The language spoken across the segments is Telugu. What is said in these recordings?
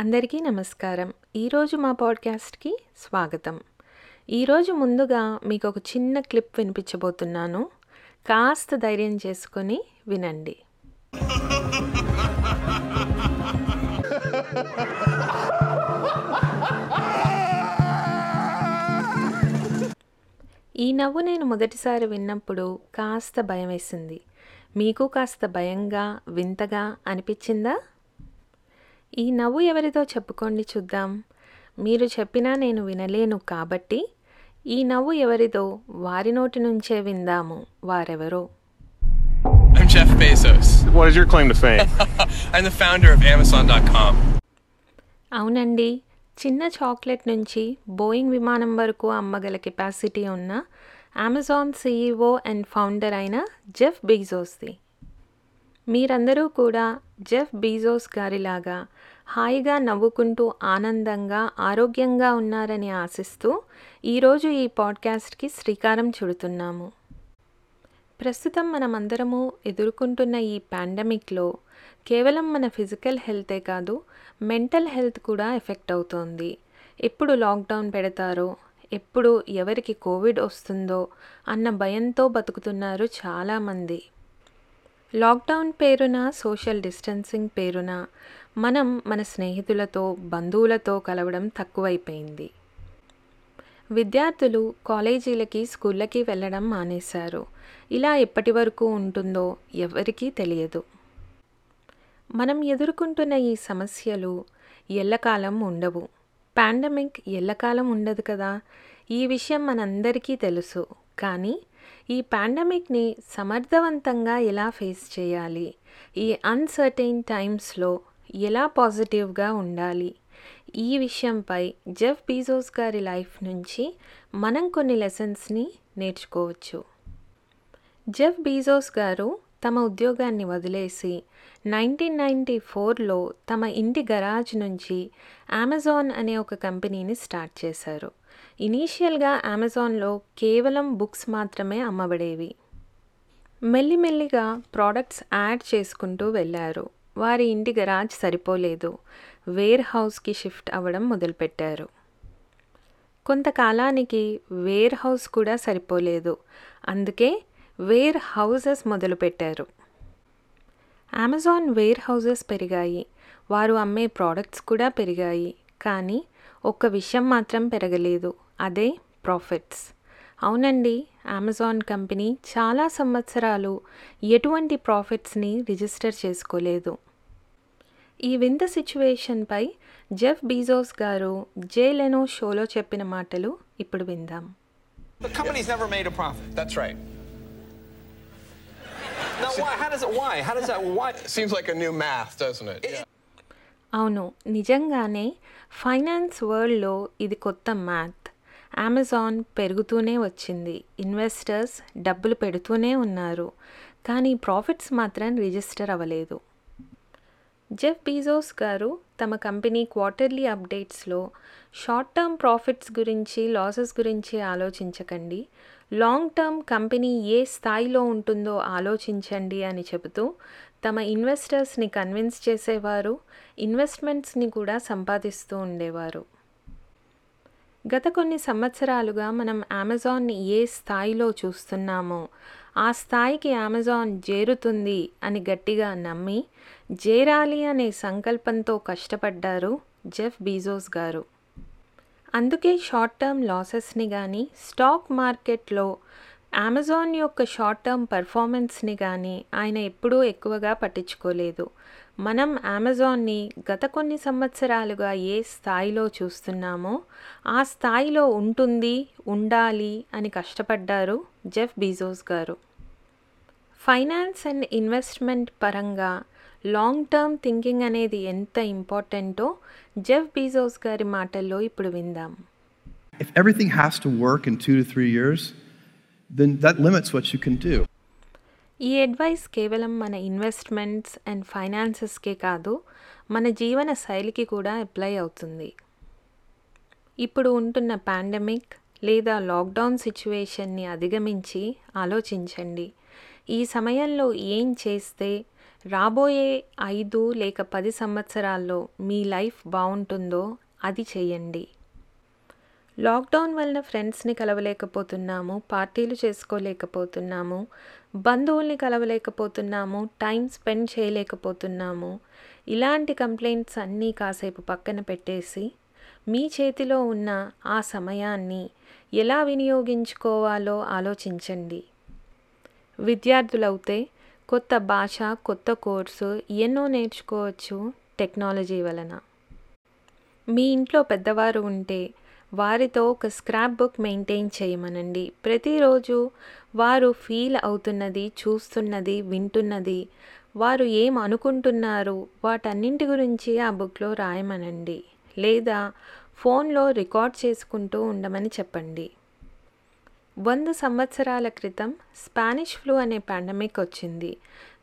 అందరికీ నమస్కారం. ఈరోజు మా పాడ్కాస్ట్కి స్వాగతం. ఈరోజు ముందుగా మీకు ఒక చిన్న క్లిప్ వినిపించబోతున్నాను. కాస్త ధైర్యం చేసుకొని వినండి. ఈ నవ్వు నేను మొదటిసారి విన్నప్పుడు కాస్త భయం వేసింది. మీకు కాస్త భయంగా వింతగా అనిపించిందా? ఈ నవ్వు ఎవరితో చెప్పుకోండి చూద్దాం మీరు చెప్పినా నేను వినలేను కాబట్టి ఈ నవ్వు ఎవరిదో వారి నోటి నుంచే విందాము వారెవరో I'm Jeff Bezos. What is your claim to fame? I'm the founder of Amazon.com. అవునండి చిన్న చాక్లెట్ నుంచి బోయింగ్ విమానం వరకు అమ్మగల కెపాసిటీ ఉన్న అమెజాన్ సీఈఓ అండ్ ఫౌండర్ అయిన జెఫ్ బీజోస్ది మీరందరూ కూడా జెఫ్ బీజోస్ గారిలాగా హాయిగా నవ్వుకుంటూ ఆనందంగా ఆరోగ్యంగా ఉన్నారని ఆశిస్తూ ఈరోజు ఈ పాడ్కాస్ట్కి శ్రీకారం చుడుతున్నాము. ప్రస్తుతం మనమందరము ఎదుర్కొంటున్న ఈ పాండమిక్లో కేవలం మన ఫిజికల్ హెల్తే కాదు మెంటల్ హెల్త్ కూడా ఎఫెక్ట్ అవుతోంది. ఎప్పుడు లాక్డౌన్ పెడతారో ఎప్పుడు ఎవరికి కోవిడ్ వస్తుందో అన్న భయంతో బతుకుతున్నారు చాలామంది. లాక్డౌన్ పేరున సోషల్ డిస్టెన్సింగ్ పేరున మనం మన స్నేహితులతో బంధువులతో కలవడం తక్కువైపోయింది. విద్యార్థులు కాలేజీలకి స్కూళ్ళకి వెళ్ళడం మానేశారు. ఇలా ఎప్పటి వరకు ఉంటుందో ఎవరికీ తెలియదు. మనం ఎదుర్కొంటున్న ఈ సమస్యలు ఎల్లకాలం ఉండవు. పాండమిక్ ఎల్లకాలం ఉండదు కదా? ఈ విషయం మనందరికీ తెలుసు. కానీ ఈ పాండమిక్ని సమర్థవంతంగా ఎలా ఫేస్ చేయాలి? ఈ అన్సర్టైన్ టైమ్స్లో ఎలా పాజిటివ్గా ఉండాలి? ఈ విషయంపై జెఫ్ బీజోస్ గారి లైఫ్ నుంచి మనం కొన్ని లెసన్స్ని నేర్చుకోవచ్చు. జెఫ్ బీజోస్ గారు తమ ఉద్యోగాన్ని వదిలేసి నైన్టీన్ నైంటీ ఫోర్లో తమ ఇంటి గరాజ్ నుంచి అమెజాన్ అనే ఒక కంపెనీని స్టార్ట్ చేశారు. ఇనీషియల్గా అమెజాన్లో కేవలం బుక్స్ మాత్రమే అమ్మబడేవి. మెల్లిమెల్లిగా ప్రోడక్ట్స్ యాడ్ చేసుకుంటూ వెళ్ళారు. వారి ఇంటి గరాజ్ సరిపోలేదు. వేర్ హౌస్కి షిఫ్ట్ అవ్వడం మొదలుపెట్టారు. కొంతకాలానికి వేర్ హౌస్ కూడా సరిపోలేదు. అందుకే వేర్ హౌజెస్ మొదలుపెట్టారు. అమెజాన్ వేర్ హౌజెస్ పెరిగాయి. వారు అమ్మే ప్రోడక్ట్స్ కూడా పెరిగాయి. కానీ ఒక్క విషయం మాత్రం పెరగలేదు. అదే ప్రాఫిట్స్. అవునండి అమెజాన్ కంపెనీ చాలా సంవత్సరాలు ఎటువంటి ప్రాఫిట్స్ని రిజిస్టర్ చేసుకోలేదు ఈ వింత సిచ్యువేషన్పై జెఫ్ బీజోస్ గారు జే లెనో షోలో చెప్పిన మాటలు ఇప్పుడు విందాం The company's never made a profit. That's right. Now, why? How does it? Why? How does that? Why? Seems like a new math, doesn't it? Yeah. అవును నిజంగానే ఫైనాన్స్ వరల్డ్లో ఇది కొత్త మ్యాథ్ అమెజాన్ పెరుగుతూనే వచ్చింది. ఇన్వెస్టర్స్ డబ్బులు పెడుతూనే ఉన్నారు. కానీ ప్రాఫిట్స్ మాత్రం రిజిస్టర్ అవ్వలేదు. జెఫ్ బీజోస్ గారు తమ కంపెనీ క్వార్టర్లీ అప్డేట్స్లో షార్ట్ టర్మ్ ప్రాఫిట్స్ గురించి లాసెస్ గురించి ఆలోచించకండి. లాంగ్ టర్మ్ కంపెనీ ఏ స్థాయిలో ఉంటుందో ఆలోచించండి అని చెబుతూ తమ ఇన్వెస్టర్స్ని కన్విన్స్ చేసేవారు ఇన్వెస్ట్మెంట్స్ని కూడా సంపాదిస్తూ ఉండేవారు. గత కొన్ని సంవత్సరాలుగా మనం అమెజాన్ని ఏ స్థాయిలో చూస్తున్నామో. ఆ స్థాయికి అమెజాన్ చేరుతుంది అని గట్టిగా నమ్మి చేరాలి అనే సంకల్పంతో కష్టపడ్డారు జెఫ్ బీజోస్ గారు. అందుకే షార్ట్ టర్మ్ లాసెస్ని కానీ స్టాక్ మార్కెట్లో అమెజాన్ యొక్క షార్ట్ టర్మ్ పర్ఫార్మెన్స్ని కానీ ఆయన ఎప్పుడూ ఎక్కువగా పట్టించుకోలేదు. మనం అమెజాన్ని గత కొన్ని సంవత్సరాలుగా ఏ స్థాయిలో చూస్తున్నామో ఆ స్థాయిలో ఉంటుంది ఉండాలి అని కష్టపడ్డారు జెఫ్ బీజోస్ గారు ఫైనాన్స్ అండ్ ఇన్వెస్ట్మెంట్ పరంగా లాంగ్ టర్మ్ థింకింగ్ అనేది ఎంత ఇంపార్టెంటో జెఫ్ బీజోస్ గారి మాటల్లో ఇప్పుడు విందాం If everything has to work in two to three years, then that limits what you can do. ఈ అడ్వైస్ కేవలం మన ఇన్వెస్ట్మెంట్స్ అండ్ ఫైనాన్సెస్కే కాదు మన జీవన శైలికి కూడా అప్లై అవుతుంది. ఇప్పుడు ఉంటున్న పాండమిక్ లేదా లాక్డౌన్ సిచ్యువేషన్ని అధిగమించి ఆలోచించండి. ఈ సమయంలో ఏం చేస్తే రాబోయే ఐదు లేక పది సంవత్సరాల్లో మీ లైఫ్ బాగుంటుందో అది చేయండి. లాక్డౌన్ వలన ఫ్రెండ్స్ని కలవలేకపోతున్నాము పార్టీలు చేసుకోలేకపోతున్నాము బంధువుల్ని కలవలేకపోతున్నాము టైం స్పెండ్ చేయలేకపోతున్నాము. ఇలాంటి కంప్లైంట్స్ అన్నీ కాసేపు పక్కన పెట్టేసి మీ చేతిలో ఉన్న ఆ సమయాన్ని ఎలా వినియోగించుకోవాలో ఆలోచించండి. విద్యార్థులవుతే కొత్త భాష కొత్త కోర్సు ఎన్నో నేర్చుకోవచ్చు టెక్నాలజీ వలన. మీ ఇంట్లో పెద్దవారు ఉంటే వారితో ఒక స్క్రాప్ బుక్ మెయింటైన్ చేయమనండి. ప్రతిరోజు వారు ఫీల్ అవుతున్నది చూస్తున్నది వింటున్నది వారు ఏం అనుకుంటున్నారు వాటన్నింటి గురించి ఆ బుక్లో రాయమనండి. లేదా ఫోన్లో రికార్డ్ చేసుకుంటూ ఉండమని చెప్పండి. వంద సంవత్సరాల క్రితం స్పానిష్ ఫ్లూ అనే పాండమిక్ వచ్చింది.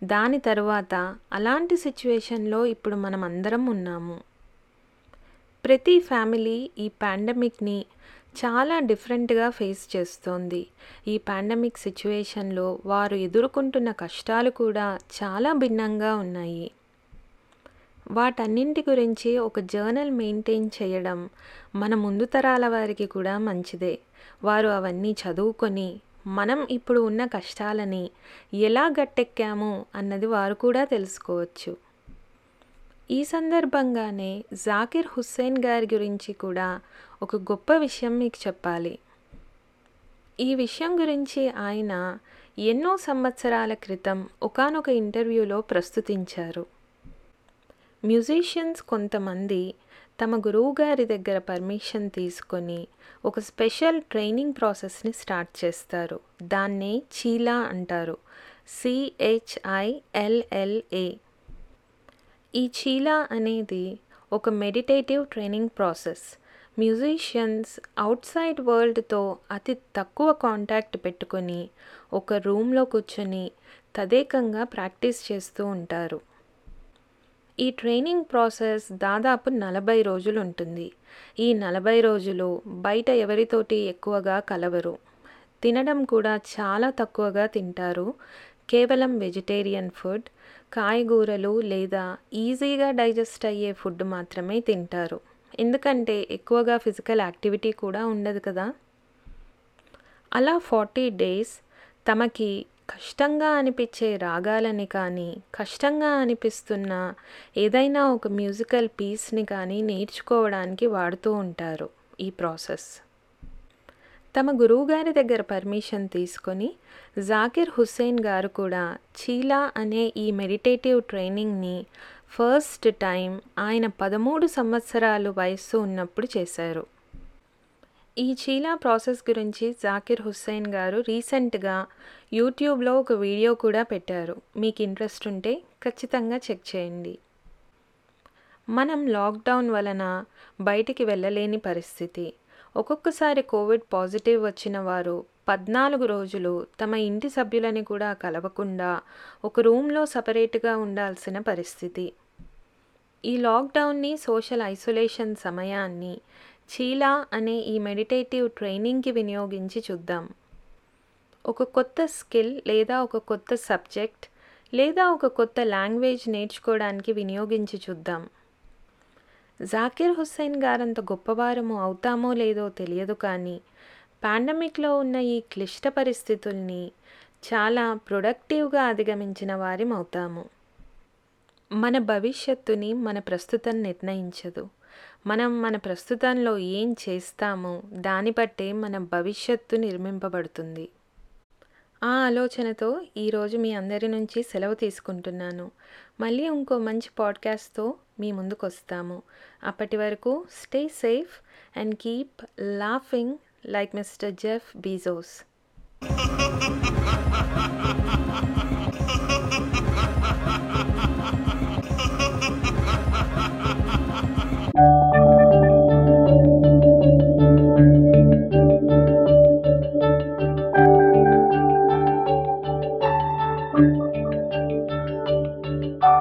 దాని తరువాత అలాంటి సిచ్యువేషన్లో ఇప్పుడు మనం అందరం ఉన్నాము. ప్రతి ఫ్యామిలీ ఈ పాండమిక్ని చాలా డిఫరెంట్గా ఫేస్ చేస్తోంది. ఈ పాండమిక్ సిచ్యువేషన్లో వారు ఎదుర్కొంటున్న కష్టాలు కూడా చాలా భిన్నంగా ఉన్నాయి. వాటన్నింటి గురించి ఒక జర్నల్ మెయింటైన్ చేయడం మన ముందు తరాల వారికి కూడా మంచిదే. వారు అవన్నీ చదువుకొని మనం ఇప్పుడు ఉన్న కష్టాలని ఎలా గట్టెక్కాము అన్నది వారు కూడా తెలుసుకోవచ్చు. ఈ సందర్భంగానే జాకిర్ హుస్సేన్ గారి గురించి కూడా ఒక గొప్ప విషయం మీకు చెప్పాలి. ఈ విషయం గురించి ఆయన ఎన్నో సంవత్సరాల క్రితం ఒకానొక ఇంటర్వ్యూలో ప్రస్తుతించారు. మ్యూజిషియన్స్ కొంతమంది తమ గురువుగారి దగ్గర పర్మిషన్ తీసుకొని ఒక స్పెషల్ ట్రైనింగ్ ప్రాసెస్ని స్టార్ట్ చేస్తారు. దాన్నే చీలా అంటారు. సిహెచ్ఐఎల్ఎల్ఏ ఈ చీలా అనేది ఒక meditative training process musicians outside వరల్డ్తో అతి తక్కువ కాంటాక్ట్ పెట్టుకొని ఒక రూమ్లో కూర్చొని తదేకంగా ప్రాక్టీస్ చేస్తూ ఉంటారు. ఈ ట్రైనింగ్ ప్రాసెస్ దాదాపు నలభై రోజులు ఉంటుంది. ఈ నలభై రోజులు బయట ఎవరితోటి ఎక్కువగా కలవరు. తినడం కూడా చాలా తక్కువగా తింటారు. కేవలం వెజిటేరియన్ ఫుడ్ కాయగూరలు లేదా ఈజీగా డైజెస్ట్ అయ్యే ఫుడ్ మాత్రమే తింటారు. ఎందుకంటే ఎక్కువగా ఫిజికల్ యాక్టివిటీ కూడా ఉండదు కదా. అలా ఫార్టీ డేస్ తమకి కష్టంగా అనిపించే రాగాలని కానీ కష్టంగా అనిపిస్తున్న ఏదైనా ఒక మ్యూజికల్ పీస్ని కానీ నేర్చుకోవడానికి వాడుతూ ఉంటారు ఈ ప్రాసెస్. తమ గురువుగారి దగ్గర పర్మిషన్ తీసుకొని జాకిర్ హుస్సేన్ గారు కూడా చీలా అనే ఈ మెడిటేటివ్ ట్రైనింగ్ని ఫస్ట్ టైం ఆయన పదమూడు సంవత్సరాలు వయస్సు ఉన్నప్పుడు చేశారు. ఈ చీలా ప్రాసెస్ గురించి జాకిర్ హుస్సేన్ గారు రీసెంట్గా యూట్యూబ్లో ఒక వీడియో కూడా పెట్టారు. మీకు ఇంట్రెస్ట్ ఉంటే ఖచ్చితంగా చెక్ చేయండి. మనం లాక్డౌన్ వలన బయటికి వెళ్ళలేని పరిస్థితి. ఒక్కొక్కసారి కోవిడ్ పాజిటివ్ వచ్చిన వారు పద్నాలుగు రోజులు తమ ఇంటి సభ్యులని కూడా కలవకుండా ఒక రూమ్లో సపరేట్గా ఉండాల్సిన పరిస్థితి. ఈ లాక్డౌన్ని సోషల్ ఐసోలేషన్ సమయాన్ని చీలా అనే ఈ మెడిటేటివ్ ట్రైనింగ్కి వినియోగించి చూద్దాం. ఒక కొత్త స్కిల్ లేదా ఒక కొత్త సబ్జెక్ట్ లేదా ఒక కొత్త లాంగ్వేజ్ నేర్చుకోవడానికి వినియోగించి చూద్దాం. జాకిర్ హుస్సేన్ గారంత గొప్పవారము అవుతామో లేదో తెలియదు కానీ పాండమిక్లో ఉన్న ఈ క్లిష్ట పరిస్థితుల్ని చాలా ప్రొడక్టివ్గా అధిగమించిన వారిం అవుతాము. మన భవిష్యత్తుని మన ప్రస్తుతం నిర్ణయించదు. మనం మన ప్రస్తుతంలో ఏం చేస్తామో దాన్ని బట్టే మన భవిష్యత్తు నిర్మింపబడుతుంది. ఆ ఆలోచనతో ఈరోజు మీ అందరి నుంచి సెలవు తీసుకుంటున్నాను. మళ్ళీ ఇంకో మంచి పాడ్కాస్ట్తో మీ ముందుకు వస్తాము అప్పటి వరకు stay safe and keep laughing like mister Jeff Bezos.